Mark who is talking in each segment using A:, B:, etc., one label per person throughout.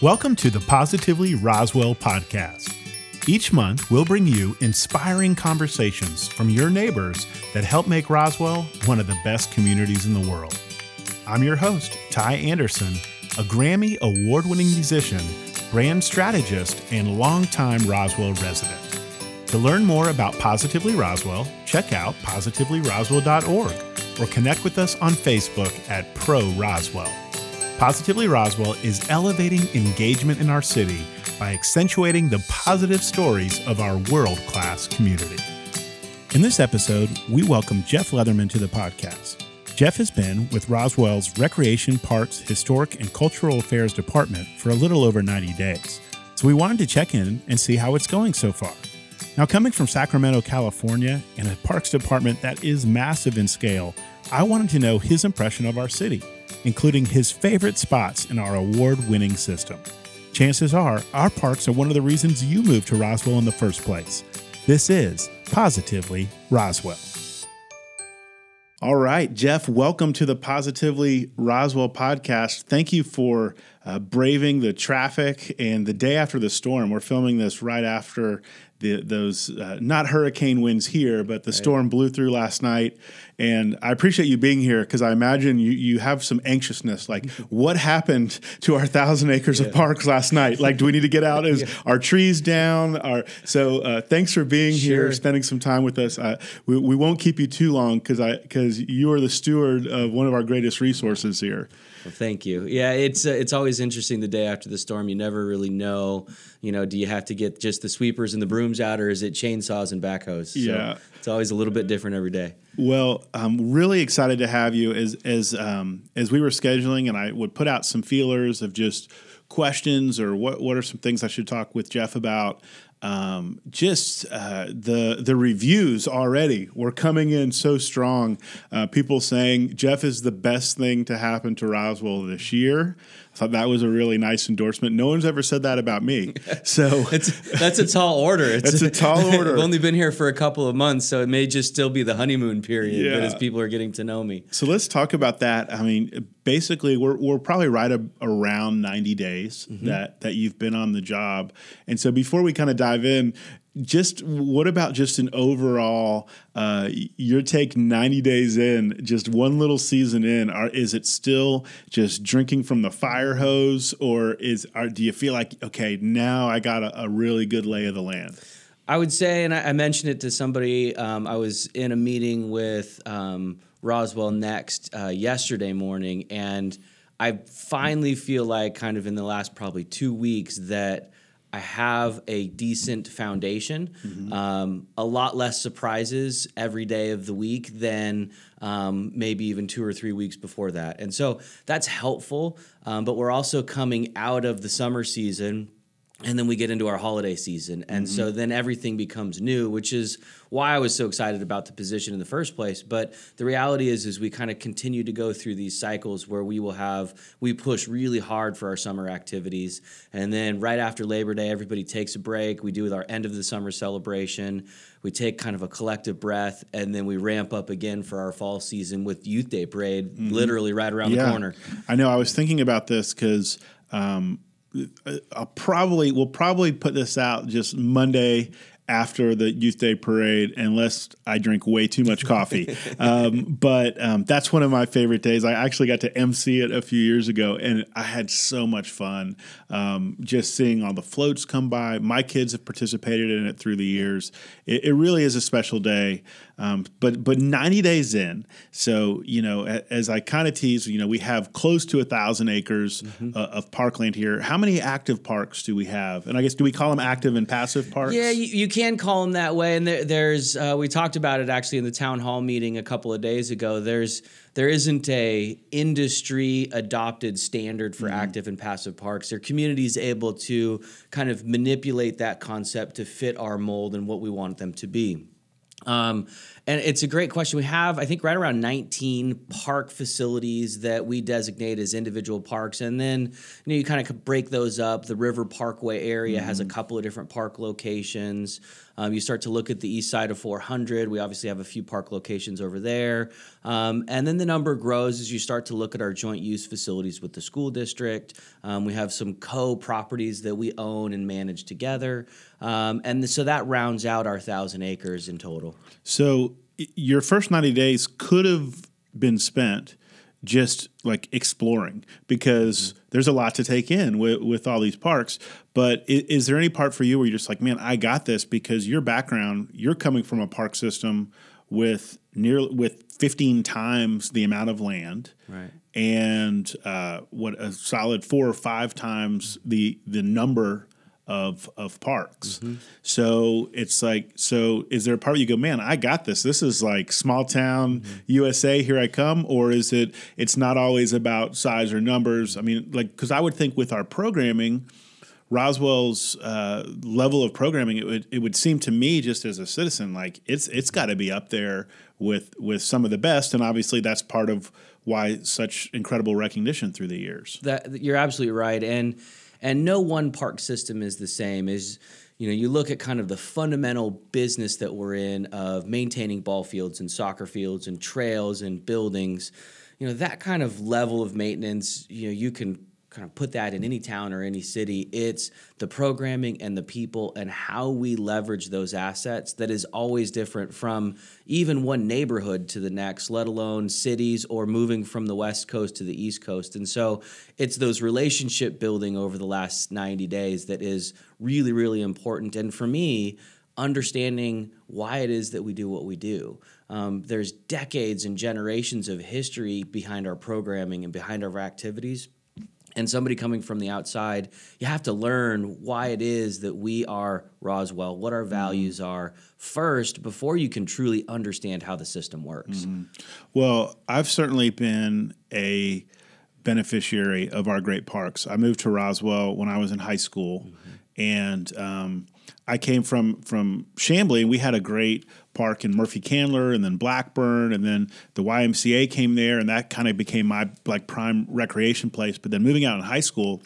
A: Welcome to the Positively Roswell podcast. Each month, we'll bring you inspiring conversations from your neighbors that help make Roswell one of the best communities in the world. I'm your host, Ty Anderson, a Grammy award winning musician, brand strategist, and longtime Roswell resident. To learn more about Positively Roswell, check out positivelyroswell.org or connect with us on Facebook at Pro Roswell. Positively Roswell is elevating engagement in our city by accentuating the positive stories of our world class community. In this episode, we welcome Jeff Leatherman to the podcast. Jeff has been with Roswell's Recreation, Parks, Historic, and Cultural Affairs Department for a little over 90 days. So we wanted to check in and see how it's going so far. Now, coming from Sacramento, California, and a parks department that is massive in scale, I wanted to know his impression of our city including his favorite spots in our award winning system. Chances are, our parks are one of the reasons you moved to Roswell in the first place. This is Positively Roswell. All right, Jeff, welcome to the Positively Roswell podcast. Thank you for uh, braving the traffic and the day after the storm. We're filming this right after the, those uh, not hurricane winds here, but the right. storm blew through last night. And I appreciate you being here because I imagine you, you have some anxiousness. Like, what happened to our thousand acres yeah. of parks last night? Like, do we need to get out? Is yeah. our trees down? Our, so, uh, thanks for being sure. here, spending some time with us. Uh, we, we won't keep you too long because I because you are the steward of one of our greatest resources here.
B: Well, thank you. Yeah, it's uh, it's always interesting the day after the storm. You never really know. You know, do you have to get just the sweepers and the brooms out, or is it chainsaws and backhoes?
A: Yeah,
B: so it's always a little bit different every day.
A: Well, I'm really excited to have you as as um, as we were scheduling, and I would put out some feelers of just questions or what what are some things I should talk with Jeff about um, just uh, the the reviews already were coming in so strong. Uh, people saying Jeff is the best thing to happen to Roswell this year. Thought that was a really nice endorsement. No one's ever said that about me. So
B: that's a tall order.
A: It's a tall order.
B: I've only been here for a couple of months, so it may just still be the honeymoon period. Yeah. But as people are getting to know me,
A: so let's talk about that. I mean, basically, we're we're probably right a, around ninety days mm-hmm. that that you've been on the job, and so before we kind of dive in, just what about just an overall uh, your take 90 days in just one little season in are, is it still just drinking from the fire hose or is are, do you feel like okay now i got a, a really good lay of the land?
B: I would say and i, I mentioned it to somebody um, i was in a meeting with um, roswell next uh, yesterday morning and i finally feel like kind of in the last probably two weeks that I have a decent foundation, mm-hmm. um, a lot less surprises every day of the week than um, maybe even two or three weeks before that. And so that's helpful. Um, but we're also coming out of the summer season and then we get into our holiday season. And mm-hmm. so then everything becomes new which is why i was so excited about the position in the first place. But the reality is is we kind of continue to go through these cycles where we will have we push really hard for our summer activities. And then right after labor day everybody takes a break. We do with our end of the summer celebration. We take kind of a collective breath and then we ramp up again for our fall season with youth day parade mm-hmm. literally right around yeah. the corner.
A: I know. I was thinking about this because um, I'll probably we'll probably put this out just Monday after the Youth Day parade, unless I drink way too much coffee. um, but um, that's one of my favorite days. I actually got to MC it a few years ago, and I had so much fun um, just seeing all the floats come by. My kids have participated in it through the years. It, it really is a special day. Um, but but 90 days in, so you know, as I kind of tease, you know, we have close to a thousand acres mm-hmm. uh, of parkland here. How many active parks do we have? And I guess do we call them active and passive parks?
B: Yeah, you, you can call them that way. And there, there's uh, we talked about it actually in the town hall meeting a couple of days ago. There's there isn't a industry adopted standard for mm-hmm. active and passive parks. Their communities able to kind of manipulate that concept to fit our mold and what we want them to be. Um, And it's a great question. We have, I think, right around 19 park facilities that we designate as individual parks. And then you, know, you kind of break those up. The River Parkway area mm-hmm. has a mm-hmm. couple of different park locations. Um, you start to look at the east side of 400. We obviously have a few park locations over there. Um, and then the number grows as you start to look at our joint use facilities with the school district. Um, we have some co properties that we own and manage together. Um, and so that rounds out our 1,000 acres in total.
A: So your first 90 days could have been spent just like exploring because mm-hmm. there's a lot to take in with, with all these parks. But is, is, there any part for you where you're just like, man, I got this because your background, you're coming from a park system with near with 15 times the amount of land,
B: right?
A: And uh, what a solid four or five times the the number of of parks. Mm-hmm. So it's like, so is there a part where you go, man, I got this. This is like small town mm-hmm. USA. Here I come, or is it? It's not always about size or numbers. I mean, like, because I would think with our programming. Roswell's uh, level of programming, it would it would seem to me, just as a citizen, like it's it's got to be up there with with some of the best, and obviously that's part of why such incredible recognition through the years.
B: That you're absolutely right, and and no one park system is the same. Is you know, you look at kind of the fundamental business that we're in of maintaining ball fields and soccer fields and trails and buildings. You know, that kind of level of maintenance, you know, you can kind of put that in any town or any city. It's the programming and the people and how we leverage those assets that is always different from even one neighborhood to the next, let alone cities or moving from the West Coast to the East Coast. And so it's those relationship building over the last 90 days that is really, really important. And for me, understanding why it is that we do what we do. Um, there's decades and generations of history behind our programming and behind our activities and somebody coming from the outside, you have to learn why it is that we are Roswell, what our mm-hmm. values are first before you can truly understand how the system works. Mm-hmm.
A: Well, I've certainly been a beneficiary of our great parks. I moved to Roswell when I was in high school, mm-hmm. and um, I came from from Chamblee, and we had a great park and Murphy Candler and then Blackburn and then the YMCA came there and that kind of became my like prime recreation place. But then moving out in high school,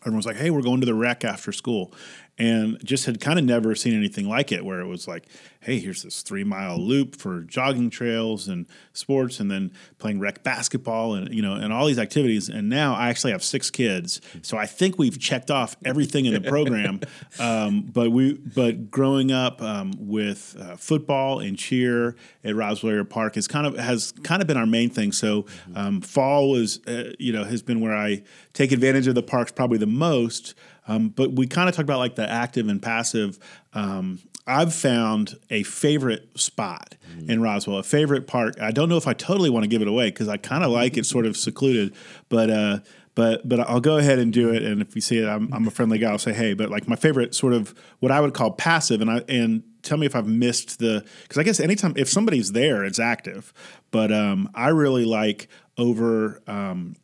A: everyone was like, "Hey, we're going to the rec after school," and just had kind of never seen anything like it where it was like hey here's this three mile loop for jogging trails and sports and then playing rec basketball and you know and all these activities. And now i actually have six kids. So i think we've checked off everything in the program. Um, but we but growing up um, with uh, football and cheer at roswell park is kind of has kind of been our main thing. So um, fall was uh, you know has been where i take advantage of the parks probably the most um, but we kind of talked about like the active and passive. Um, I've found a favorite spot mm-hmm. in Roswell, a favorite park. I don't know if I totally want to give it away because I kind of like it sort of secluded, but uh, but but I'll go ahead and do it. And if you see it, I'm, I'm a friendly guy. I'll say hey. But like my favorite sort of what I would call passive, and I and tell me if I've missed the because I guess anytime if somebody's there, it's active. But um, I really like over. Um,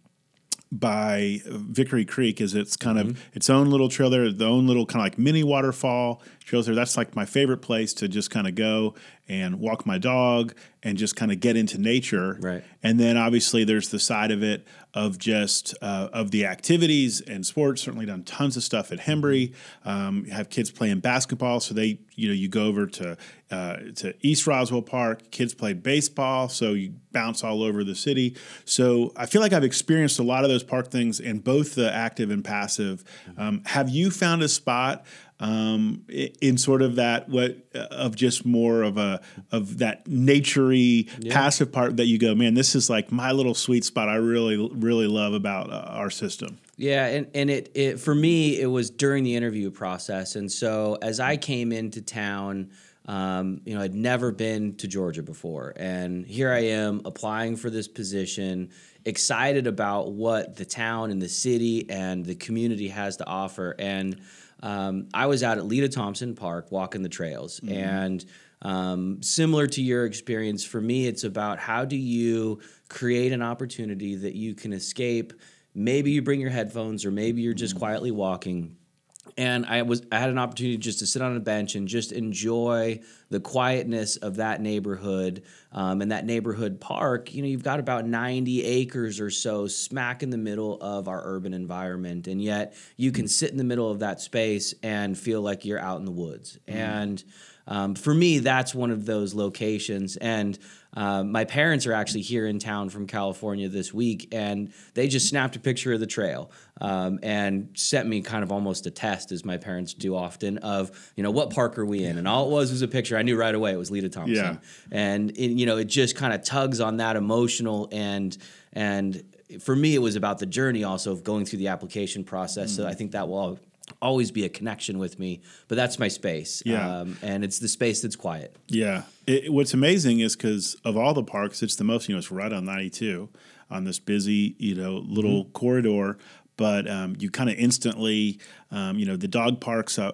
A: by Vickery Creek is its kind mm-hmm. of its own little trail there, the own little kind of like mini waterfall trails there. That's like my favorite place to just kind of go and walk my dog and just kind of get into nature.
B: Right.
A: And then obviously there's the side of it of just uh, of the activities and sports. Certainly done tons of stuff at Hembree. Um, have kids playing basketball, so they you know you go over to uh, to East Roswell Park. Kids play baseball, so you bounce all over the city. So I feel like I've experienced a lot of those park things in both the active and passive. Um, have you found a spot? Um, in sort of that what of just more of a of that naturey yeah. passive part that you go, man, this is like my little sweet spot. I really really love about uh, our system.
B: Yeah, and and it it for me it was during the interview process, and so as I came into town. Um, you know, I'd never been to Georgia before, and here I am applying for this position, excited about what the town and the city and the community has to offer. And um, I was out at Leita Thompson Park walking the trails, mm-hmm. and um, similar to your experience, for me, it's about how do you create an opportunity that you can escape. Maybe you bring your headphones, or maybe you're just mm-hmm. quietly walking and I was I had an opportunity just to sit on a bench and just enjoy the quietness of that neighborhood um, and that neighborhood park. You know, you've got about ninety acres or so, smack in the middle of our urban environment, and yet you can sit in the middle of that space and feel like you're out in the woods. Mm-hmm. And um, for me, that's one of those locations. And uh, my parents are actually here in town from California this week, and they just snapped a picture of the trail um, and sent me kind of almost a test, as my parents do often, of you know what park are we in, and all it was was a picture. I knew right away it was Leita Thompson, yeah. and it, you know it just kind of tugs on that emotional and and for me it was about the journey also of going through the application process. Mm. So I think that will always be a connection with me, but that's my space.
A: Yeah.
B: Um, and it's the space that's quiet.
A: Yeah. It, what's amazing is because of all the parks, it's the most, you know, it's right on 92 on this busy, you know, little mm-hmm. corridor. But um, you kind of instantly, um, you know, the dog parks uh,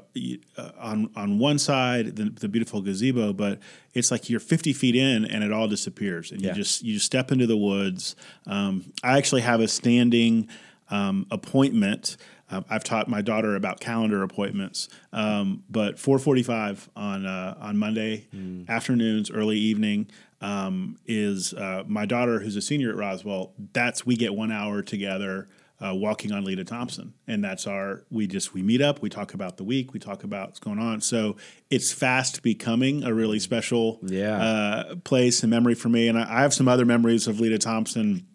A: on on one side, the, the, beautiful gazebo, but it's like you're 50 feet in and it all disappears, and yeah. you just you just step into the woods. Um, I actually have a standing um, appointment uh, I've taught my daughter about calendar appointments, um, but 4:45 on uh, on Monday mm. afternoons, early evening um, is uh, my daughter who's a senior at Roswell. That's we get one hour together. Uh, walking on Leita Thompson, and that's our. We just we meet up, we talk about the week, we talk about what's going on. So it's fast becoming a really special
B: yeah.
A: Uh, place and memory for me. And I, I have some other memories of Leita Thompson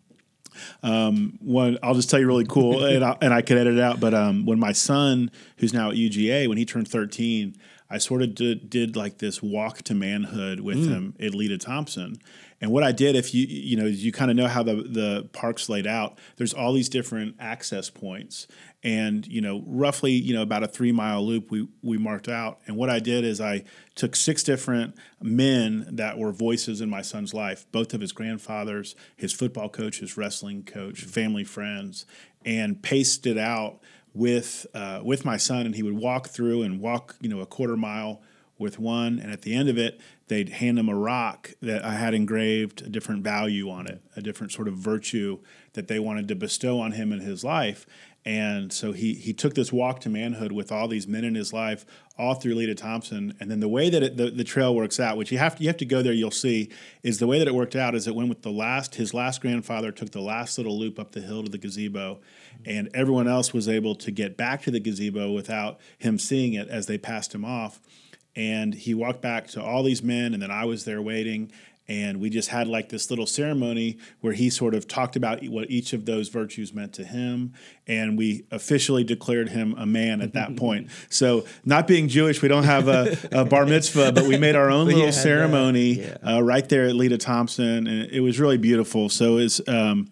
A: um, one, I'll just tell you really cool, and I, and I could edit it out. But um, when my son, who's now at UGA, when he turned 13, I sort of did, did like this walk to manhood with mm. him at Leita Thompson. And what I did, if you you know you kind of know how the the park's laid out, there's all these different access points, and you know roughly you know about a three mile loop we we marked out. And what i did is i took six different men that were voices in my son's life both of his grandfathers his football coach his wrestling coach family friends and paced it out with uh, with my son. And he would walk through and walk you know a quarter mile with one. And at the end of it they'd hand him a rock that i had engraved a different value on it a different sort of virtue that they wanted to bestow on him in his life and so he he took this walk to manhood with all these men in his life, all through Leita Thompson. And then the way that it, the, the trail works out, which you have to you have to go there, you'll see, is the way that it worked out is it went with the last his last grandfather took the last little loop up the hill to the gazebo, and everyone else was able to get back to the gazebo without him seeing it as they passed him off. And he walked back to all these men, and then I was there waiting and we just had like this little ceremony where he sort of talked about what each of those virtues meant to him. And we officially declared him a man at that point. So not being jewish we don't have a, a bar mitzvah but we made our own little ceremony yeah. uh, right there at leita thompson. And it was really beautiful. So it's um,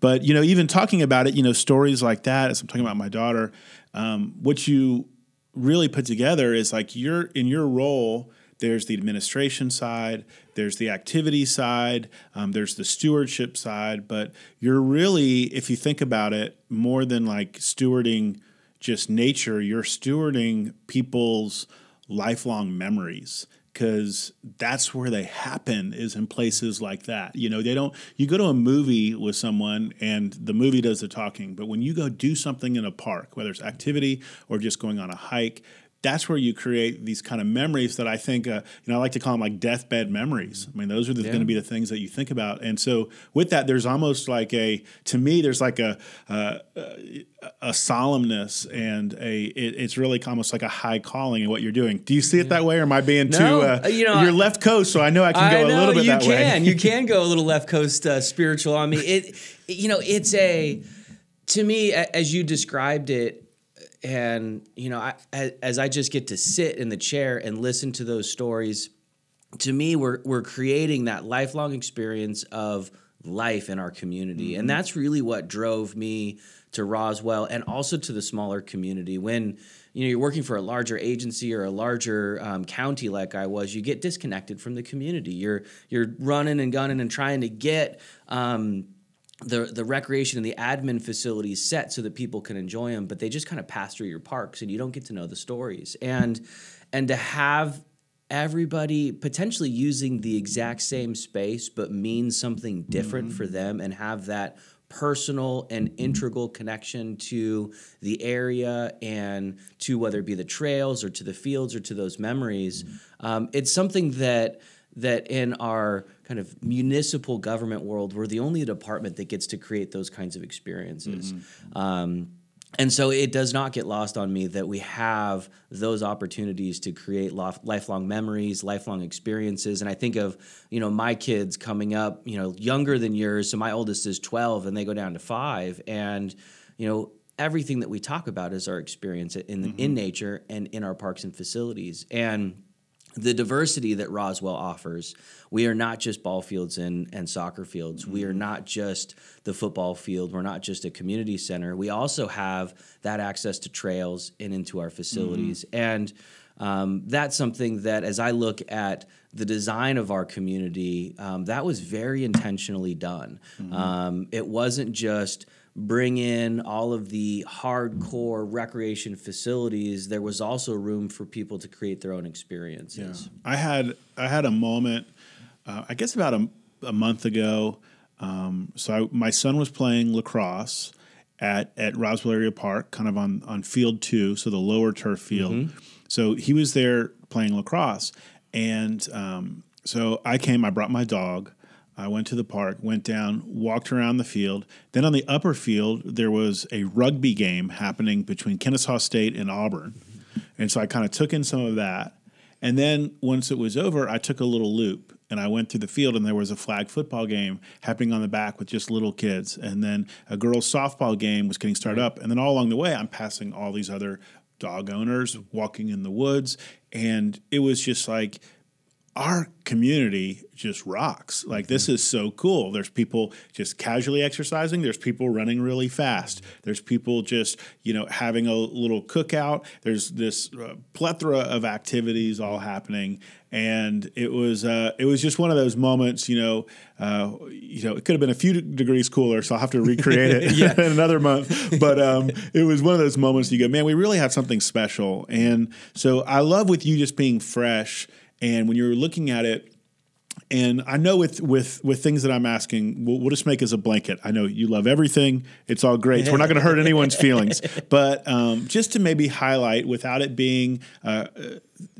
A: but you know even talking about it you know stories like that as i'm talking about my daughter um, what you really put together is like you're in your role there's the administration side, there's the activity side, um, there's the stewardship side. But you're really, if you think about it, more than like stewarding just nature, you're stewarding people's lifelong memories because that's where they happen is in places like that you know they don't you go to a movie with someone and the movie does the talking but when you go do something in a park whether it's activity or just going on a hike that's where you create these kind of memories that I think, uh, you know, I like to call them like deathbed memories. I mean, those are yeah. going to be the things that you think about. And so with that, there's almost like a, to me, there's like a, uh, a solemnness and a, it, it's really almost like a high calling in what you're doing. Do you see it that way or am I being no, too, uh, you know, you're left coast, so I know I can go know, a little bit
B: you
A: that You
B: can.
A: way.
B: you can go a little left coast uh, spiritual on me. It, you know, it's a, to me, as you described it, and you know I, as i just get to sit in the chair and listen to those stories to me we're, we're creating that lifelong experience of life in our community. Mm-hmm. and that's really what drove me to roswell and also to the smaller community. When you know you're working for a larger agency or a larger um, county like i was you get disconnected from the community. You're you're running and gunning and trying to get um, the the recreation and the admin facilities set so that people can enjoy them, but they just kind of pass through your parks and you don't get to know the stories. And and to have everybody potentially using the exact same space but mean something different mm-hmm. for them and have that personal and integral connection to the area and to whether it be the trails or to the fields or to those memories. Um, it's something that that in our kind of municipal government world, we're the only department that gets to create those kinds of experiences. Um, and so it does not get lost on me that we have those opportunities to create lifelong memories, lifelong experiences. And I think of, you know, my kids coming up, you know, younger than yours. So my oldest is 12 and they go down to five. And, you know, everything that we talk about is our experience in, mm-hmm. in nature and in our parks and facilities. And, the diversity that Roswell offers. We are not just ball fields and, and soccer fields. Mm-hmm. We are mm-hmm. not just the football field. We're not just a community center. We also have that access to trails and into our facilities. Mm-hmm. And um, that's something that, as I look at the design of our community, um, that was very intentionally done. Mm-hmm. Um, it wasn't just bring in all of the hardcore recreation facilities, there was also room for people to create their own experiences.
A: Yeah. I had I had a moment, uh, I guess about a, a month ago. Um, so I, my son was playing lacrosse at at Roswell Area Park, kind of on on field two, so the lower turf field. Mm-hmm. So he was there playing lacrosse, and um, so I came. I brought my dog. I went to the park, went down, walked around the field. Then on the upper field, there was a rugby game happening between Kennesaw State and Auburn. And so I kind of took in some of that. And then once it was over, I took a little loop and I went through the field and there was a flag football game happening on the back with just little kids. And then a girls softball game was getting started up. And then all along the way, I'm passing all these other dog owners walking in the woods. And it was just like, our community just rocks. Like this is so cool. There's people just casually exercising. There's people running really fast. There's people just you know having a little cookout. There's this uh, plethora of activities all happening, and it was uh, it was just one of those moments. You know, uh, you know, it could have been a few degrees cooler, so I'll have to recreate it in another month. But um, it was one of those moments you go, man, we really have something special. And so I love with you just being fresh and when you're looking at it, and I know with with with things that I'm asking, we'll, we'll, just make as a blanket. I know you love everything; it's all great. So we're not going to hurt anyone's feelings, but um, just to maybe highlight, without it being uh,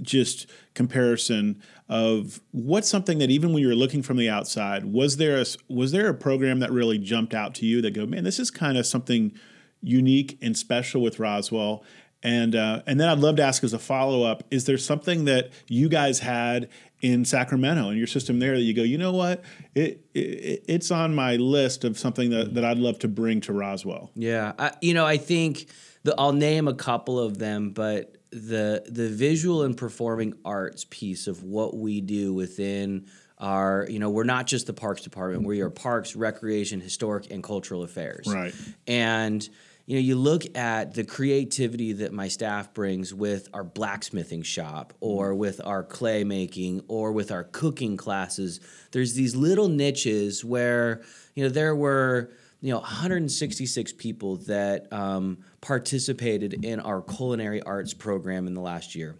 A: just comparison of what's something that even when you're looking from the outside, was there a was there a program that really jumped out to you that go, man, this is kind of something unique and special with Roswell, and uh, and then I'd love to ask as a follow up: Is there something that you guys had in Sacramento in your system there that you go, you know what, it, it it's on my list of something that, that I'd love to bring to Roswell.
B: Yeah, I, you know, I think the, I'll name a couple of them, but the the visual and performing arts piece of what we do within our you know we're not just the parks department. We are parks recreation historic and cultural affairs.
A: Right.
B: And you know, you look at the creativity that my staff brings with our blacksmithing shop or mm-hmm. with our clay making or with our cooking classes. There's these little niches where, you know, there were, you know, 166 people that um, participated in our culinary arts program in the last year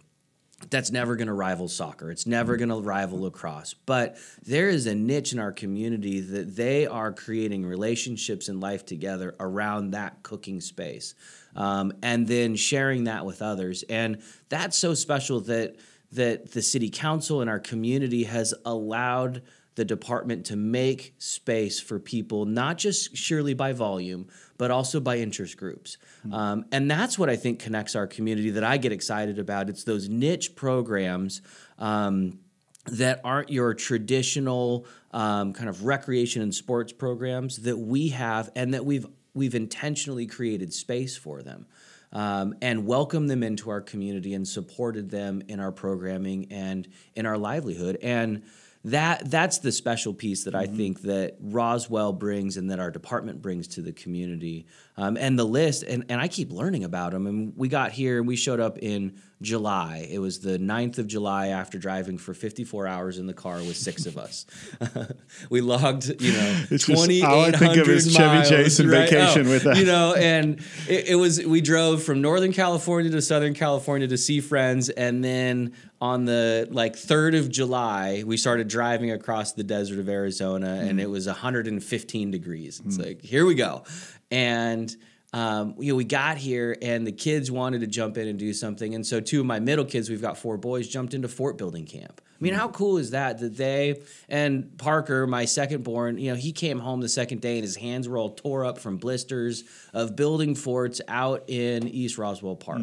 B: that's never going to rival soccer. It's never going to rival lacrosse. But there is a niche in our community that they are creating relationships and life together around that cooking space, um, and then sharing that with others. And that's so special that that the city council and our community has allowed the department to make space for people, not just surely by volume, but also by interest groups. Mm-hmm. Um, and that's what I think connects our community that I get excited about. It's those niche programs. Um, that aren't your traditional um, kind of recreation and sports programs that we have and that we've we've intentionally created space for them um, and welcomed them into our community and supported them in our programming and in our livelihood and that that's the special piece that mm-hmm. I think that Roswell brings and that our department brings to the community. Um, and the list, and, and I keep learning about them. And we got here and we showed up in July. It was the 9th of July after driving for 54 hours in the car with six of us. we logged, you know,
A: It's
B: 2,800
A: all I think of is Chevy
B: miles,
A: Chase and
B: right?
A: Oh, vacation with that.
B: You know, and it, it was, we drove from Northern California to Southern California to see friends. And then on the like 3rd of July, we started driving across the desert of Arizona and hmm. it was 115 degrees. It's hmm. like, here we go. And, um, you know, we got here and the kids wanted to jump in and do something. And so two of my middle kids, we've got four boys, jumped into fort building camp. I mean, how cool is that? That they and Parker, my second born, you know, he came home the second day and his hands were all tore up from blisters of building forts out in East Roswell Park.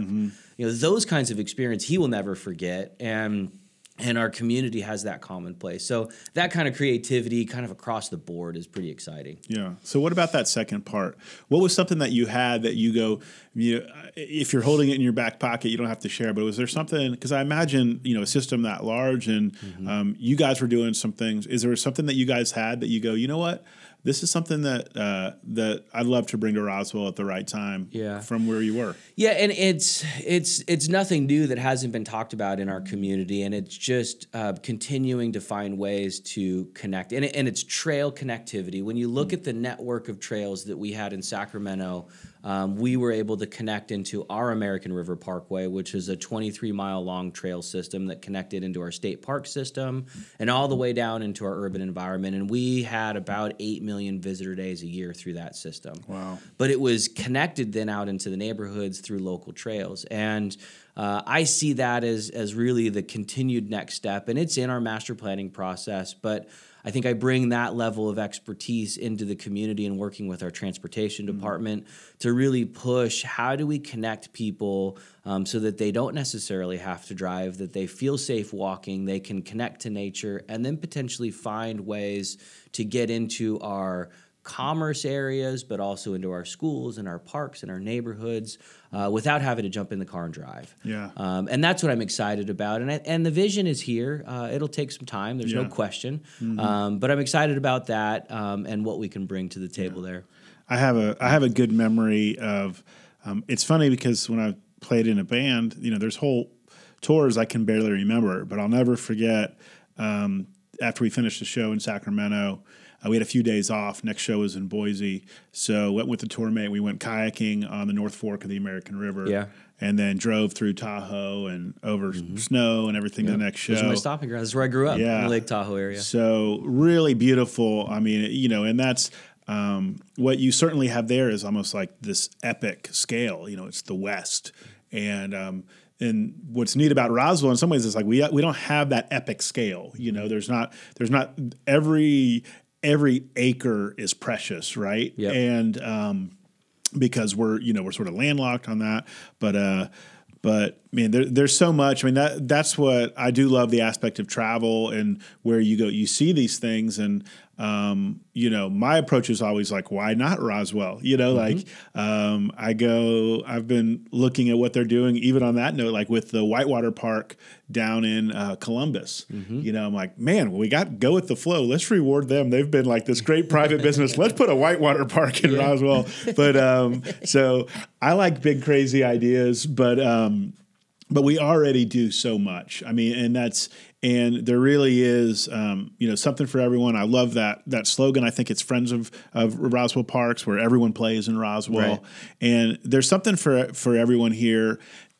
B: You know, those kinds of experience he will never forget. And and our community has that commonplace. So that kind of creativity, kind of across the board, is pretty exciting.
A: Yeah. So what about that second part? What was something that you had that you go, you, if you're holding it in your back pocket, you don't have to share. But was there something? Because I imagine you know a system that large, and
B: Mm-hmm.
A: um, you guys were doing some things. Is there something that you guys had that you go, you know what? This is something that uh, that I'd love to bring to Roswell at the right time.
B: Yeah.
A: From where you were.
B: Yeah, and it's it's it's nothing new that hasn't been talked about in our community, and it's just uh, continuing to find ways to connect, and, it- and it's trail connectivity. When you look at the network of trails that we had in Sacramento, um, we were able to connect into our American River Parkway, which is a 23 mile long trail system that connected into our state park system and all the way down into our urban environment. And we had about 8 million visitor days a year through that system
A: Wow.
B: but it was connected then out into the neighborhoods through local trails and uh, i see that as as really the continued next step and it's in our master planning process but i think i bring that level of expertise into the community and working with our transportation department to really push how do we connect people um, so that they don't necessarily have to drive that they feel safe walking they can connect to nature and then potentially find ways to get into our commerce areas, but also into our schools and our parks and our neighborhoods uh, without having to jump in the car and drive.
A: Yeah.
B: Um, and that's what I'm excited about. And, I, and the vision is here. Uh, it'll take some time, there's
A: Yeah.
B: no question. Um, but I'm excited about that um, and what we can bring to the table there.
A: I have a I have a good memory of. Um, it's funny because when I played in a band, you know, there's whole tours I can barely remember, but I'll never forget. Um, after we finished the show in Sacramento, uh, we had a few days off. Next show was in Boise, so went with the tour mate. We went kayaking on the North Fork of the American River.
B: Yeah.
A: And then drove through Tahoe and over snow and everything to the next show.
B: Those my stopping grounds. This is where I grew up, in
A: Yeah.
B: the Lake Tahoe area.
A: So really beautiful. I mean, you know, and that's um, what you certainly have there is almost like this epic scale. You know, it's the West, and um, and what's neat about Roswell in some ways is like we we don't have that epic scale. You know, there's not there's not every every acre is precious, right?
B: Yep.
A: And um, because we're you know we're sort of landlocked on that but uh but man there, there's so much i mean that that's what i do love the aspect of travel and where you go you see these things and um, you know my approach is always like why not roswell? You know like um, i go i've been looking at what they're doing even on that note like with the whitewater park down in uh, columbus. You know i'm like man we got go with the flow. Let's reward them. They've been like this great private business. Let's put a whitewater park in roswell. But um, so i like big crazy ideas but um, but we already do so much. I mean, and that's and there really is, um, you know, something for everyone. I love that that slogan. I think it's Friends of of Roswell Parks, where everyone plays in Roswell,
B: Right.
A: and there's something for for everyone here.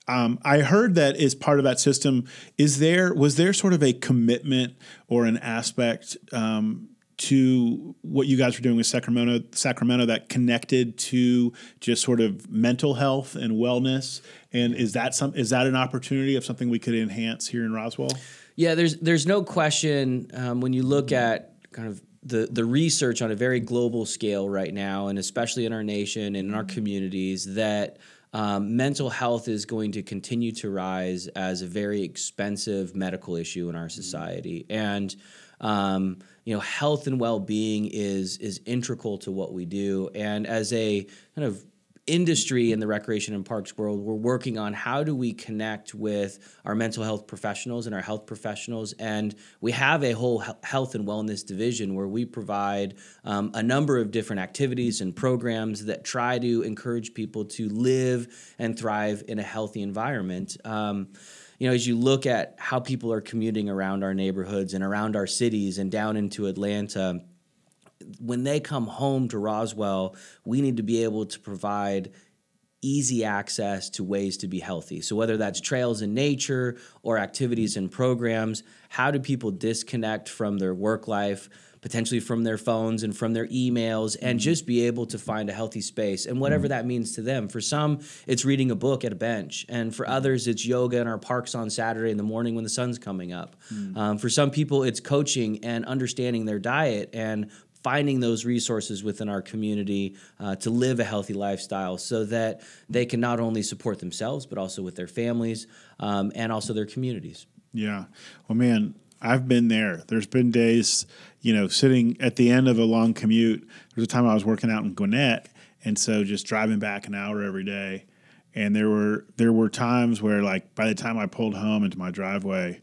A: Um, I heard that as part of that system, is there was there sort of a commitment or an aspect um, to what you guys were doing with Sacramento, Sacramento that connected to just sort of mental health and wellness. And is that some is that an opportunity of something we could enhance here in Roswell?
B: Yeah, there's there's no question um, when you look at kind of the the research on a very global scale right now, and especially in our nation and in our communities, that um, mental health is going to continue to rise as a very expensive medical issue in our society, and um, you know, health and well being is is integral to what we do, and as a kind of industry in the recreation and parks world, we're working on how do we connect with our mental health professionals and our health professionals. And we have a whole health and wellness division where we provide um, a number of different activities and programs that try to encourage people to live and thrive in a healthy environment. Um, you know, as you look at how people are commuting around our neighborhoods and around our cities and down into Atlanta, when they come home to Roswell, we need to be able to provide easy access to ways to be healthy. So, whether that's trails in nature or activities and programs, how do people disconnect from their work life? potentially from their phones and from their emails, and mm-hmm. just be able to find a healthy space and whatever mm-hmm. that means to them. For some, it's reading a book at a bench, and for others, it's yoga in our parks on Saturday in the morning when the sun's coming up. Mm. Um, for some people, it's coaching and understanding their diet and finding those resources within our community uh, to live a healthy lifestyle so that they can not only support themselves but also with their families um, and also their communities.
A: Yeah. Well man i've been there. There's been days you know sitting at the end of a long commute there's a time i was working out in gwinnett and so just driving back an hour every day. And there were there were times where like by the time i pulled home into my driveway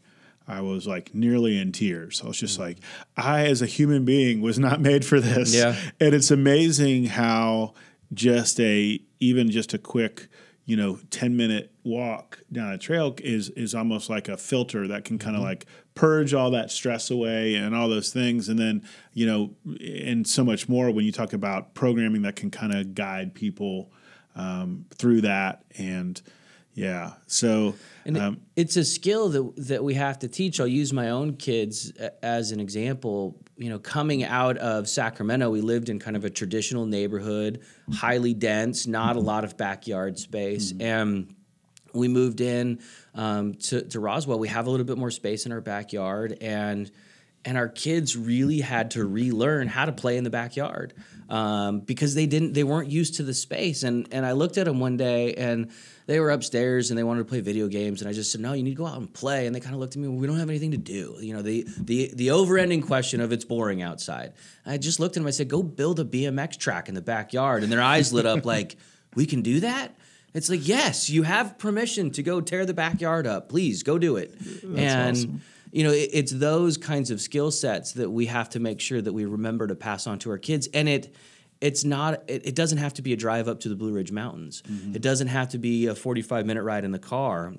A: I was like nearly in tears. I was just mm. like, I, as a human being, was not made for this.
B: Yeah.
A: And it's amazing how just a, even just a quick, you know, 10 minute walk down a trail is, is almost like a filter that can kind of mm-hmm. like purge all that stress away and all those things. And then, you know, and so much more when you talk about programming that can kind of guide people um, through that. And, yeah. So
B: um, it's a skill that that we have to teach. I'll use my own kids as an example. You know, coming out of Sacramento, we lived in kind of a traditional neighborhood, highly dense, not a lot of backyard space, mm-hmm. and we moved in um, to, to Roswell. We have a little bit more space in our backyard, and and our kids really had to relearn how to play in the backyard um, because they didn't they weren't used to the space. And and I looked at them one day and they were upstairs and they wanted to play video games, and I just said, "No, you need to go out and play." And they kind of looked at me, well, "We don't have anything to do." You know, the the the over-ending question of it's boring outside. I just looked at them. I said, "Go build a BMX track in the backyard," and their eyes lit up like, "We can do that." It's like, yes, you have permission to go tear the backyard up. Please go do it. That's and awesome. You know, it, it's those kinds of skill sets that we have to make sure that we remember to pass on to our kids. And it it's not it, it, doesn't have to be a drive up to the blue ridge mountains mm-hmm. it doesn't have to be a 45 minute ride in the car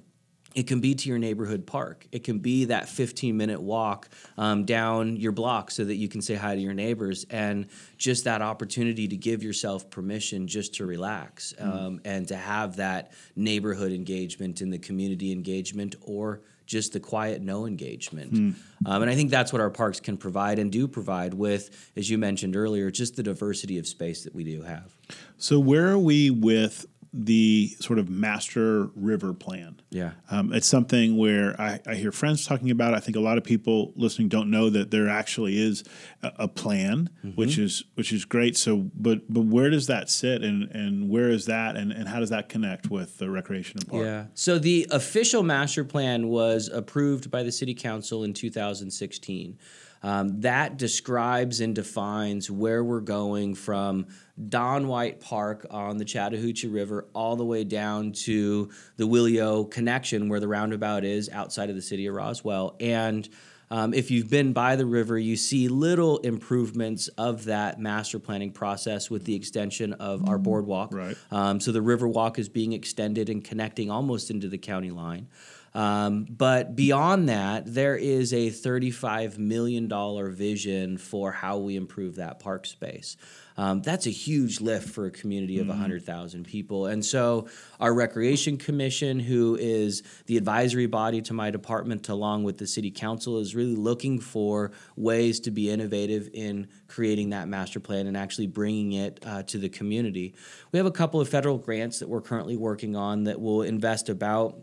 B: it can be to your neighborhood park it can be that 15 minute walk um, down your block so that you can say hi to your neighbors and just that opportunity to give yourself permission just to relax mm-hmm. um, and to have that neighborhood engagement and the community engagement or just the quiet no engagement. Mm. Um, and I think that's what our parks can provide and do provide with, as you mentioned earlier, just the diversity of space that we do have.
A: So, where are we with the sort of master river plan.
B: Yeah.
A: Um, it's something where I, I, hear friends talking about. I think a lot of people listening don't know that there actually is a, a plan, mm-hmm. which is which is great. So, but but where does that sit, and and where is that, and and how does that connect with the recreation and park?
B: Yeah. So the official master plan was approved by the city council in 2016. Um, that describes and defines where we're going from Don White Park on the Chattahoochee River all the way down to the Willeo connection where the roundabout is outside of the city of Roswell. And um, if you've been by the river, you see little improvements of that master planning process with the extension of our boardwalk.
A: Right.
B: Um, so the river walk is being extended and connecting almost into the county line. Um, but beyond that, there is a $35 million vision for how we improve that park space. Um, that's a huge lift for a community of mm-hmm. 100,000 people. And so, our Recreation Commission, who is the advisory body to my department, along with the City Council, is really looking for ways to be innovative in creating that master plan and actually bringing it uh, to the community. We have a couple of federal grants that we're currently working on that will invest about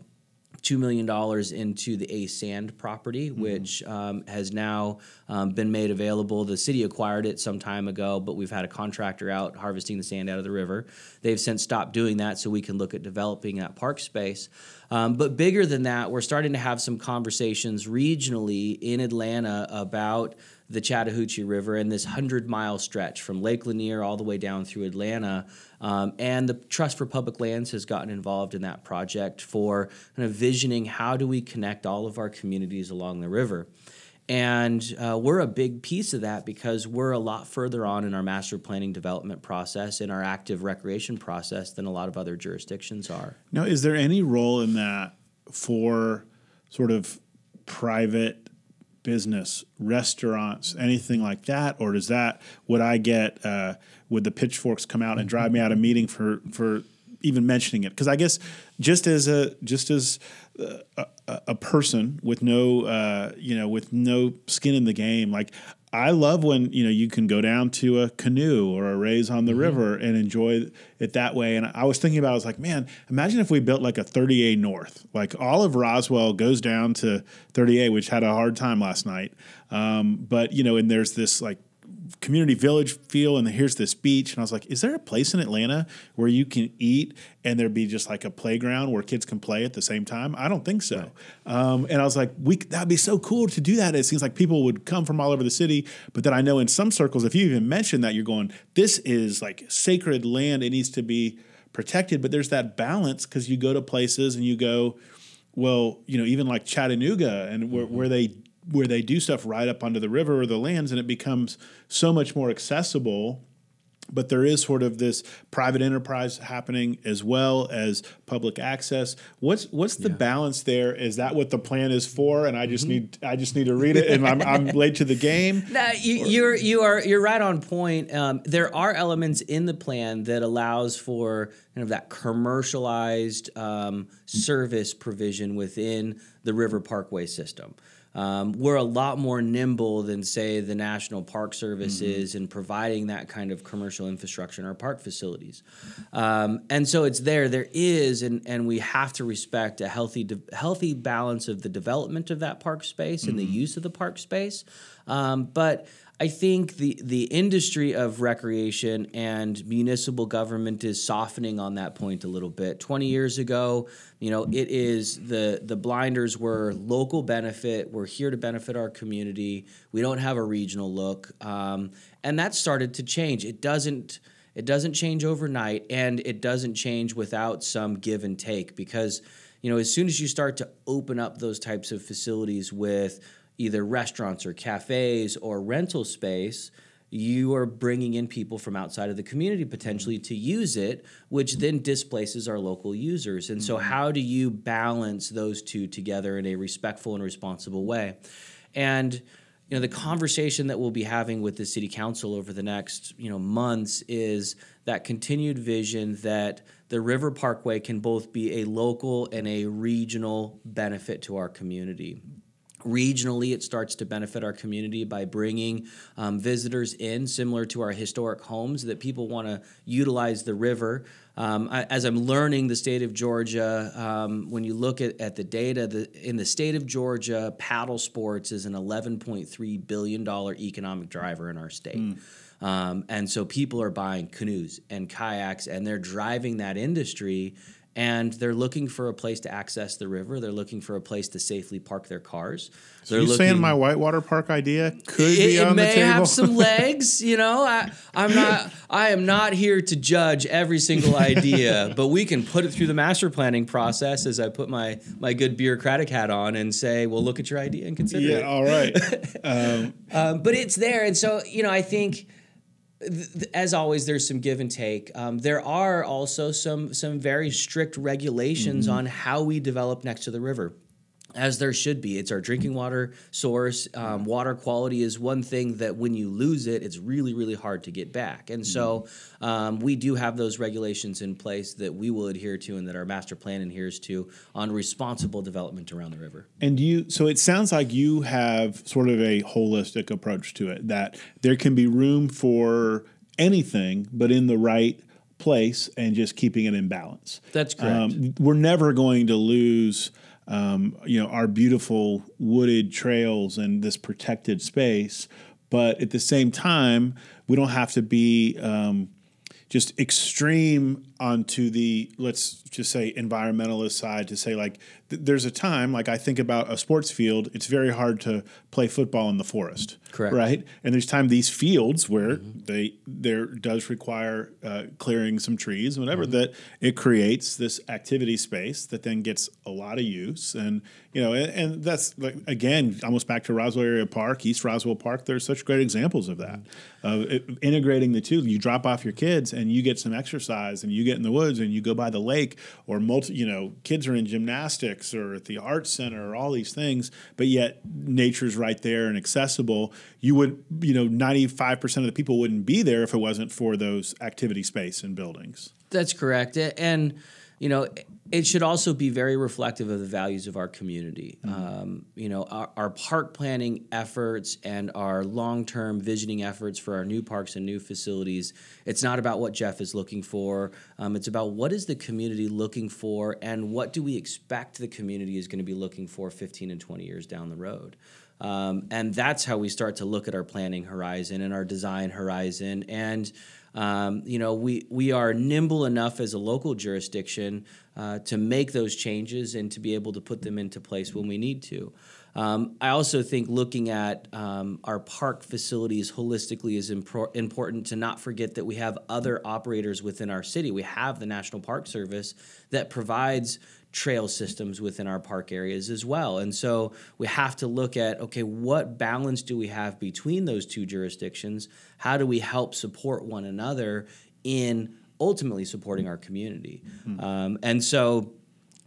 B: $2 million into the Ace Sand property, mm-hmm. which um, has now um, been made available. The city acquired it some time ago, but we've had a contractor out harvesting the sand out of the river. They've since stopped doing that so we can look at developing that park space. Um, but bigger than that, we're starting to have some conversations regionally in Atlanta about the Chattahoochee River and this 100 mile stretch from Lake Lanier all the way down through Atlanta. Um, and the Trust for Public Lands has gotten involved in that project for kind of visioning how do we connect all of our communities along the river. And uh, we're a big piece of that because we're a lot further on in our master planning development process, in our active recreation process, than a lot of other jurisdictions are.
A: Now, is there any role in that for sort of private business, restaurants, anything like that, or does that would I get? Uh, would the pitchforks come out and drive me out of meeting for for even mentioning it? Because I guess just as a just as a, a person with no uh, you know with no skin in the game, like I love when you know you can go down to a canoe or a raise on the mm-hmm. river and enjoy it that way. And I was thinking about, I was like, man, imagine if we built like a 30A North, like all of Roswell goes down to 30A, which had a hard time last night. Um, but you know, and there's this like community village feel and here's this beach and i was like is there a place in atlanta where you can eat and there'd be just like a playground where kids can play at the same time? I don't think so. Right. um, and i was like we that'd be so cool to do that. It seems like people would come from all over the city. But then i know in some circles if you even mention that you're going this is like sacred land. It needs to be protected. But there's that balance because you go to places and you go well you know even like chattanooga and where, mm-hmm. where they where they do stuff right up onto the river or the lands and it becomes so much more accessible but there is sort of this private enterprise happening as well as public access. What's what's the yeah. balance there? Is that what the plan is for? And I just mm-hmm. need I just need to read it, and I'm, I'm late to the game.
B: No, you, or, you're you are you're right on point. Um, there are elements in the plan that allows for kind of that commercialized um, service provision within the River Parkway system. Um, we're a lot more nimble than, say, the National Park Service mm-hmm. is in providing that kind of commercial infrastructure in our park facilities. Um, and so it's there. There is, and, and we have to respect a healthy, de- healthy balance of the development of that park space mm-hmm. and the mm-hmm. use of the park space. Um, but I think the the industry of recreation and municipal government is softening on that point a little bit. Twenty years ago, you know, it is the the blinders were local benefit. We're here to benefit our community. We don't have a regional look, um, and that started to change. It doesn't. It doesn't change overnight, and it doesn't change without some give and take because you know as soon as you start to open up those types of facilities with either restaurants or cafes or rental space, you are bringing in people from outside of the community potentially to use it, which then displaces our local users. And so, mm-hmm. how do you balance those two together in a respectful and responsible way? And you know the conversation that we'll be having with the city council over the next you know months is that continued vision that the river parkway can both be a local and a regional benefit to our community Regionally, it starts to benefit our community by bringing um, visitors in, similar to our historic homes, that people want to utilize the river. Um, I, as I'm learning the state of Georgia, um, when you look at, at the data, the, in the state of Georgia, paddle sports is an $11.3 billion economic driver in our state. Mm. Um, and so people are buying canoes and kayaks and they're driving that industry and they're looking for a place to access the river. They're looking for a place to safely park their cars.
A: So you looking, saying my whitewater park idea could it,
B: be
A: on
B: the table?
A: It may
B: have some legs, you know. I, I'm not. I am not here to judge every single idea, but we can put it through the master planning process. As I put my my good bureaucratic hat on and say, "Well, look at your idea and consider
A: yeah,
B: it."
A: Yeah, all right. Um,
B: um, but it's there, and so you know, I think as always, there's some give and take. Um, there are also some some very strict regulations mm-hmm. on how we develop next to the river as there should be. It's our drinking water source. Um, water quality is one thing that when you lose it, it's really, really hard to get back. And so mm-hmm. um, we do have those regulations in place that we will adhere to and that our master plan adheres to on responsible development around the river.
A: And you, so it sounds like you have sort of a holistic approach to it, that there can be room for anything, but in the right place and just keeping it in balance.
B: That's correct. Um,
A: we're never going to lose – um, you know, our beautiful wooded trails and this protected space. But at the same time, we don't have to be um, just extreme onto the let's just say environmentalist side to say like th- there's a time like I think about a sports field. It's very hard to play football in the forest,
B: Correct.
A: Right, and there's time these fields where mm-hmm. they there does require uh, clearing some trees, whatever mm-hmm. that it creates this activity space that then gets a lot of use, and you know, and, and that's like again almost back to Roswell Area Park, East Roswell Park. There's such great examples of that, mm-hmm. of it, integrating the two. You drop off your kids and you get some exercise, and you get in the woods and you go by the lake, or multi, you know, kids are in gymnastics or at the art center or all these things, but yet nature's right there and accessible. You would, you know, 95% of the people wouldn't be there if it wasn't for those activity space and buildings.
B: That's correct. And you know, it should also be very reflective of the values of our community. Mm-hmm. Um, you know, our, our, park planning efforts and our long term visioning efforts for our new parks and new facilities. It's not about what Jeff is looking for. Um, it's about what is the community looking for and what do we expect the community is going to be looking for 15 and 20 years down the road. Um, and that's how we start to look at our planning horizon and our design horizon. And um, you know, we we are nimble enough as a local jurisdiction uh, to make those changes and to be able to put them into place when we need to. Um, I also think looking at um, our park facilities holistically is impor- important to not forget that we have other operators within our city. We have the National Park Service that provides trail systems within our park areas as well. And so we have to look at okay, what balance do we have between those two jurisdictions? How do we help support one another in ultimately supporting our community? Mm-hmm. Um, and so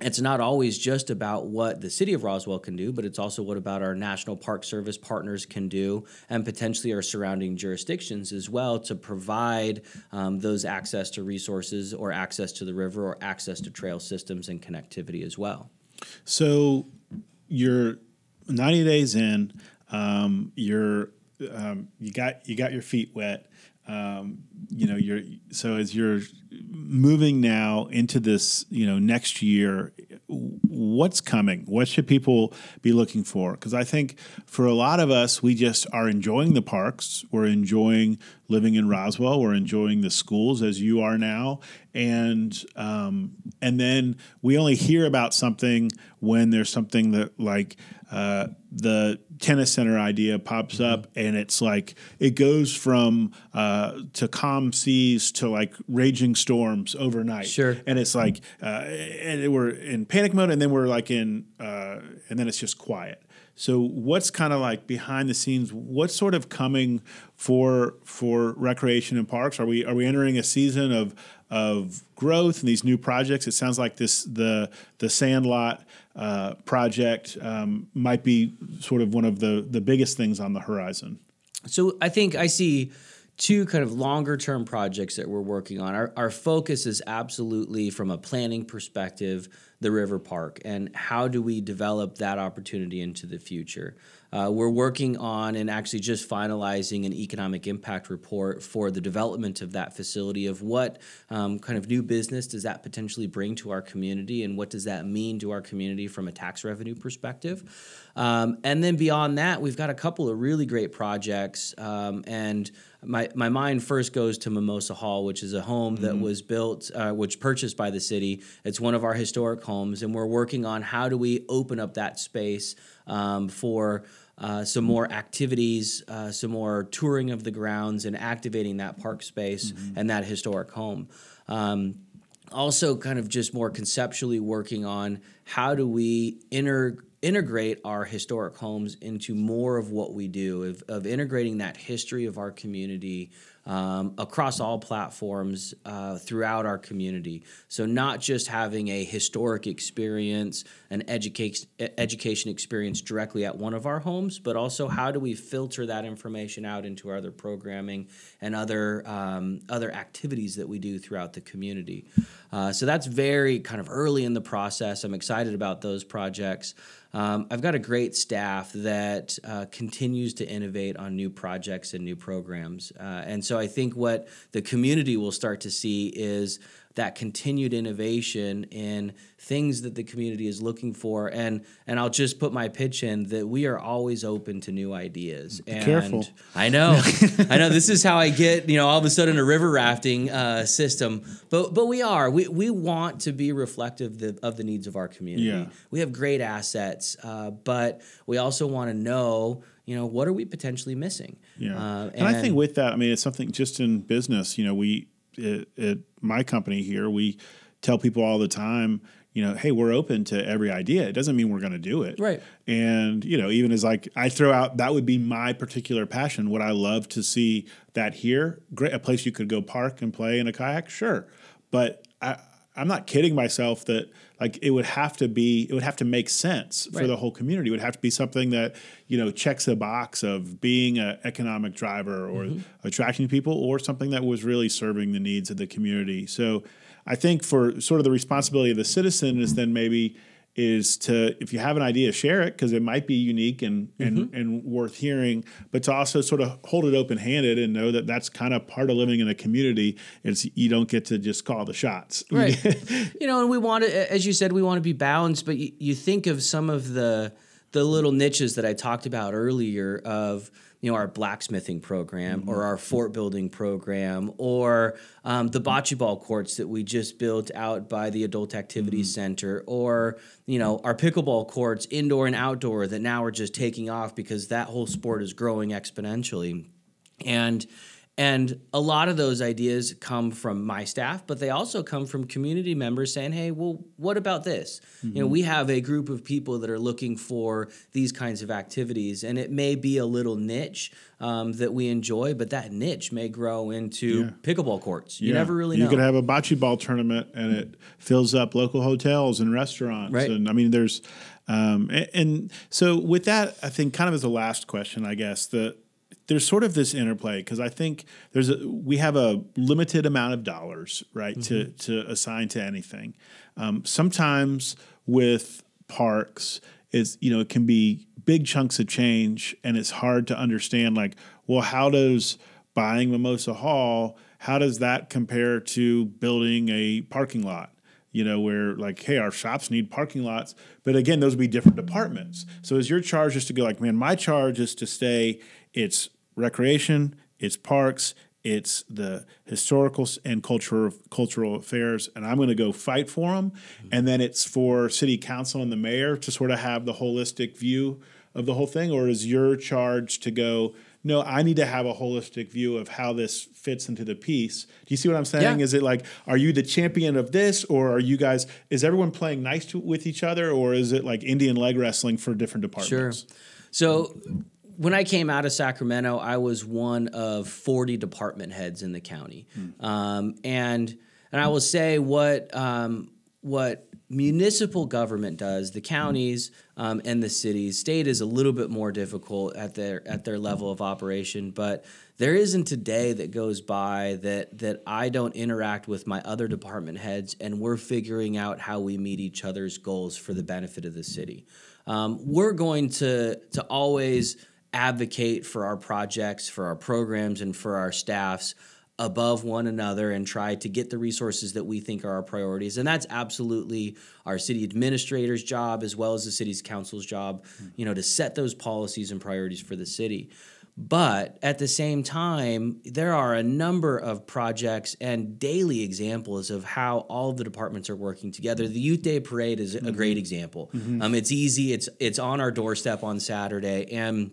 B: it's not always just about what the city of Roswell can do, but it's also what about our National Park Service partners can do and potentially our surrounding jurisdictions as well to provide um, those access to resources or access to the river or access to trail systems and connectivity as well.
A: So you're 90 days in, um, you're um, you got you got your feet wet. Um, you know, you're so as you're moving now into this, you know, next year, what's coming? What should people be looking for? Because I think for a lot of us, we just are enjoying the parks. We're enjoying living in Roswell. We're enjoying the schools as you are now, and um, and then we only hear about something when there's something that like uh, the tennis center idea pops mm-hmm. up, and it's like it goes from uh, to calm seas to like raging storms overnight.
B: Sure,
A: and it's like uh, and we're in panic mode, and then we're like in, uh, and then it's just quiet. So what's kind of like behind the scenes? What's sort of coming for for recreation and parks? Are we are we entering a season of of growth and these new projects? It sounds like this the the Sandlot uh, project um, might be sort of one of the the biggest things on the horizon.
B: So I think I see two kind of longer term projects that we're working on. Our, our focus is absolutely from a planning perspective, the River Park, and how do we develop that opportunity into the future. Uh, we're working on and actually just finalizing an economic impact report for the development of that facility of what um, kind of new business does that potentially bring to our community and what does that mean to our community from a tax revenue perspective. Um, and then beyond that, we've got a couple of really great projects. Um, and my, my mind first goes to Mimosa Hall, which is a home mm-hmm. that was built, uh, which purchased by the city. It's one of our historic homes, and we're working on how do we open up that space um, for uh, some more activities, uh, some more touring of the grounds, and activating that park space mm-hmm. and that historic home. Um, also, kind of just more conceptually working on how do we inter- integrate our historic homes into more of what we do, of, of integrating that history of our community um, across all platforms uh, throughout our community. So, not just having a historic experience, an education education experience directly at one of our homes, but also how do we filter that information out into other programming and other um, other activities that we do throughout the community. Uh, so that's very kind of early in the process. I'm excited about those projects. Um, I've got a great staff that uh, continues to innovate on new projects and new programs. Uh, and so I think what the community will start to see is that continued innovation in things that the community is looking for. And and I'll just put my pitch in that we are always open to new ideas.
A: Be
B: and
A: careful.
B: I know. I know this is how I get you know all of a sudden a river rafting uh, system. But but we are. We we want to be reflective the, of the needs of our community.
A: Yeah.
B: we have great assets uh, but we also want to know you know what are we potentially missing?
A: Yeah,
B: Uh,
A: and, I think with that, I mean, it's something just in business. You know, we at, at my company here, we tell people all the time, you know, hey, we're open to every idea. It doesn't mean we're going to do it,
B: Right.
A: And you know, even as like I throw out, that would be my particular passion. Would I love to see that here? Great, a place you could go park and play in a kayak, sure. But I, I'm not kidding myself that like it would have to be, it would have to make sense for
B: Right.
A: the whole community. It would have to be something that you know checks a box of being an economic driver or mm-hmm. attracting people, or something that was really serving the needs of the community. So, I think for sort of the responsibility of the citizen is then maybe is to if you have an idea, share it because it might be unique and and mm-hmm. and worth hearing, but to also sort of hold it open handed and know that that's kind of part of living in a community. It's you don't get to just call the shots,
B: right you know and we want to as you said we want to be balanced but you, you think of some of the the little niches that i talked about earlier of you know our blacksmithing program or our fort building program or um, the bocce ball courts that we just built out by the adult activity center or you know our pickleball courts indoor and outdoor that now are just taking off because that whole sport is growing exponentially. And and a lot of those ideas come from my staff, but they also come from community members saying, "Hey, well, what about this?" You know, we have a group of people that are looking for these kinds of activities, and it may be a little niche um, that we enjoy, but that niche may grow into
A: Yeah.
B: pickleball courts. You
A: Yeah.
B: never really
A: you could have a bocce ball tournament and it fills up local hotels and restaurants.
B: Right.
A: And I mean, there's, um, and, and so with that, I think kind of as a last question, I guess the there's sort of this interplay because I think there's a we have a limited amount of dollars right to to assign to anything. Um, sometimes with parks is you know it can be big chunks of change and it's hard to understand like well how does buying Mimosa Hall how does that compare to building a parking lot you know, where like, hey, our shops need parking lots. But again, those would be different departments. So is your charge just to go like, man, my charge is to stay, it's recreation, it's parks, it's the historical and cultural cultural affairs, and I'm going to go fight for them. And then it's for city council and the mayor to sort of have the holistic view of the whole thing, or is your charge to go? No, I need to have a holistic view of how this fits into the piece. Do you see what I'm saying?
B: Yeah.
A: Is it like, are you the champion of this, or are you guys? Is everyone playing nice to, with each other, or is it like Indian leg wrestling for different departments? Sure.
B: So when I came out of Sacramento, I was one of 40 department heads in the county. Um, and and I will say what um, what municipal government does, the counties um, and the cities, state is a little bit more difficult at their at their level of operation, but there isn't a day that goes by that that I don't interact with my other department heads and we're figuring out how we meet each other's goals for the benefit of the city. Um, we're going to to always advocate for our projects, for our programs, and for our staffs above one another and try to get the resources that we think are our priorities. And that's absolutely our city administrator's job as well as the city's council's job, mm-hmm. you know, to set those policies and priorities for the city. But at the same time, there are a number of projects and daily examples of how all of the departments are working together. The Youth Day Parade is a great mm-hmm. example. Mm-hmm. Um, it's easy. It's it's on our doorstep on Saturday, and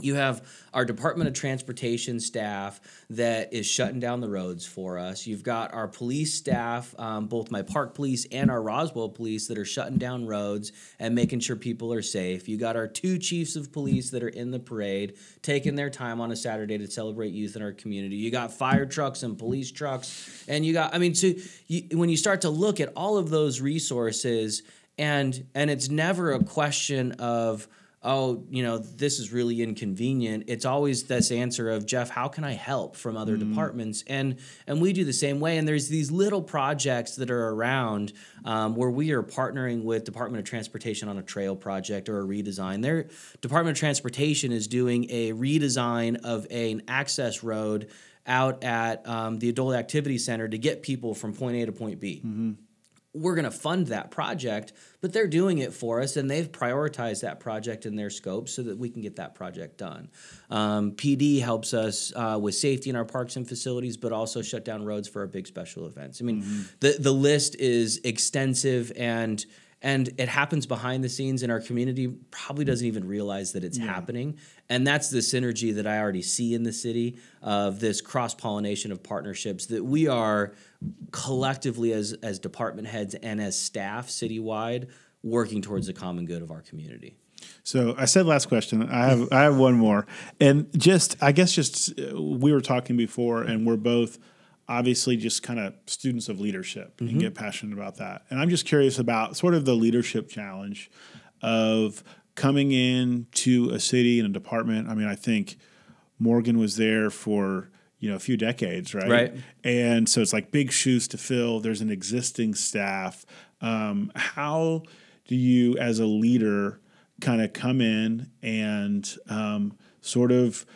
B: you have our Department of Transportation staff that is shutting down the roads for us. You've got our police staff, um, both my park police and our Roswell police, that are shutting down roads and making sure people are safe. You got our two chiefs of police that are in the parade, taking their time on a Saturday to celebrate youth in our community. You got fire trucks and police trucks, and you got, I mean, so you, when you start to look at all of those resources, and and it's never a question of oh, you know, this is really inconvenient. It's always this answer of Jeff, how can I help from other departments? And and we do the same way. And there's these little projects that are around um, where we are partnering with Department of Transportation on a trail project or a redesign. Their Department of Transportation is doing a redesign of an access road out at um, the Adult Activity Center to get people from point A to point B.
A: Mm-hmm.
B: We're going to fund that project, but they're doing it for us, and they've prioritized that project in their scope so that we can get that project done. Um, PD helps us uh, with safety in our parks and facilities, but also shut down roads for our big special events. I mean, the the list is extensive and and it happens behind the scenes and our community probably doesn't even realize that it's happening and that's the synergy that i already see in the city of this cross-pollination of partnerships that we are collectively as as department heads and as staff citywide working towards the common good of our community
A: So I said last question. I have I have one more, and just I guess just uh, we were talking before, and we're both obviously just kind of students of leadership and get passionate about that. And I'm just curious about sort of the leadership challenge of coming in to a city and a department. I mean, I think Morgan was there for you know a few decades, right?
B: Right.
A: And so it's like big shoes to fill. There's an existing staff. Um, how do you, as a leader, kind of come in and um, sort of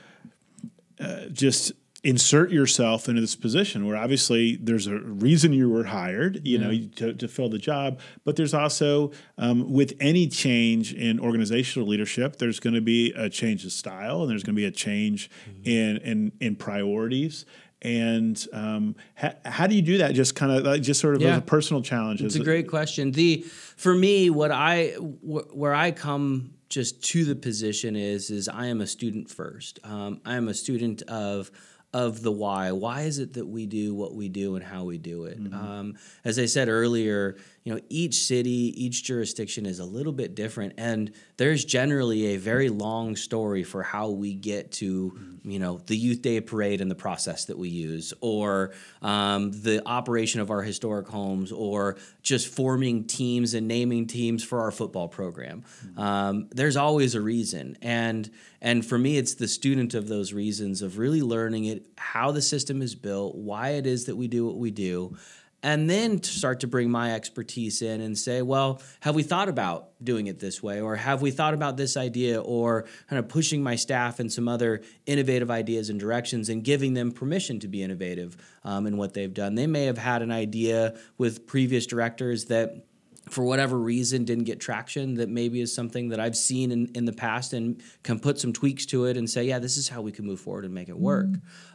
A: uh, just insert yourself into this position where obviously there's a reason you were hired, you know, to, to fill the job, but there's also um, with any change in organizational leadership, there's going to be a change of style and there's going to be a change in, in in priorities. And um, ha- how do you do that? Just kind of like just sort of as a personal challenge.
B: It's a great question. The for me, what I wh- where I come just to the position is is I am a student first. Um, I am a student of of the why. Why is it that we do what we do and how we do it? Um, as I said earlier, you know, each city, each jurisdiction is a little bit different, and there's generally a very long story for how we get to, you know, the Youth Day parade and the process that we use, or um, the operation of our historic homes, or just forming teams and naming teams for our football program. Um, there's always a reason, and and for me, it's the student of those reasons of really learning it, how the system is built, why it is that we do what we do, and then to start to bring my expertise in and say, well, have we thought about doing it this way, or have we thought about this idea, or kind of pushing my staff and some other innovative ideas and directions, and giving them permission to be innovative um, in what they've done. They may have had an idea with previous directors that for whatever reason didn't get traction that maybe is something that I've seen in, in the past and can put some tweaks to it and say, yeah, this is how we can move forward and make it work.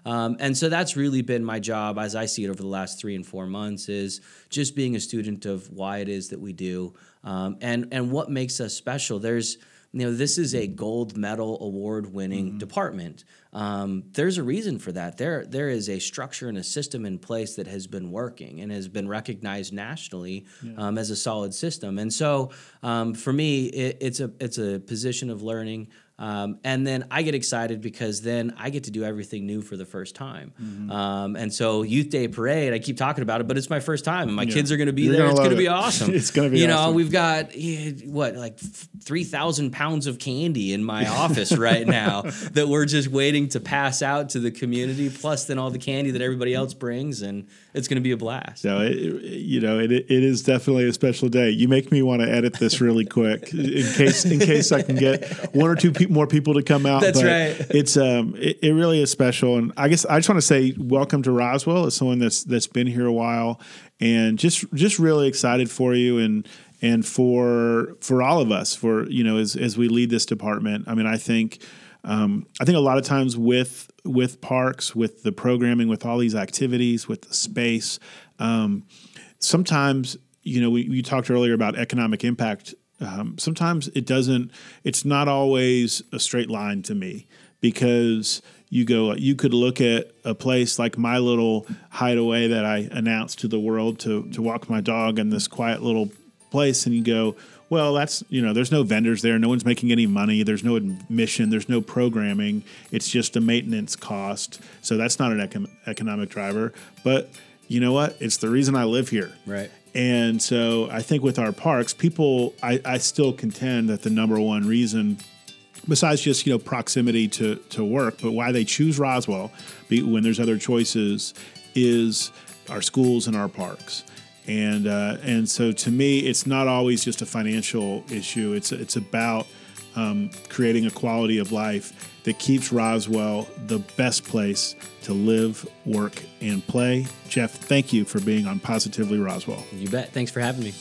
B: Um, and so that's really been my job as I see it over the last three and four months is just being a student of why it is that we do um, and, and what makes us special. There's, you know, this is a gold medal award winning department. Um, there's a reason for that. There, there is a structure and a system in place that has been working and has been recognized nationally um, as a solid system. And so, um, for me, it, it's a it's a position of learning. Um, and then I get excited because then I get to do everything new for the first time.
A: Mm-hmm.
B: Um, and so Youth Day Parade, I keep talking about it, but it's my first time, and my kids are going to be
A: You're
B: there.
A: gonna
B: it's going to be awesome.
A: It's gonna be
B: You know, we've got eh, what like three thousand pounds of candy in my office right now that we're just waiting to pass out to the community. Plus, then all the candy that everybody else brings, and it's going to be a blast.
A: So it, it- you know, it, it is definitely a special day. You make me want to edit this really quick in case in case I can get one or two pe- more people to come out.
B: That's
A: But
B: right.
A: It's um, it, it really is special, and I guess I just want to say welcome to Roswell as someone that's that's been here a while, and just just really excited for you and and for for all of us for you know as as we lead this department. I mean, I think. Um, I think a lot of times with with parks, with the programming, with all these activities, with the space, um, sometimes you know we, talked earlier about economic impact. Um, sometimes it doesn't. It's not always a straight line to me because you go. You could look at a place like my little hideaway that I announced to the world to to walk my dog in this quiet little place, and you go, well, that's you know, there's no vendors there, no one's making any money, there's no admission, there's no programming, it's just a maintenance cost, so that's not an econ- economic driver. But you know what? It's the reason I live here,
B: Right.
A: And so I think with our parks, people, I, I still contend that the number one reason besides just you know proximity to to work, but why they choose Roswell be, when there's other choices is our schools and our parks. And uh, and so to me, it's not always just a financial issue. It's it's about um, creating a quality of life that keeps Roswell the best place to live, work, and play. Jeff, thank you for being on Positively Roswell.
B: You bet. Thanks for having me.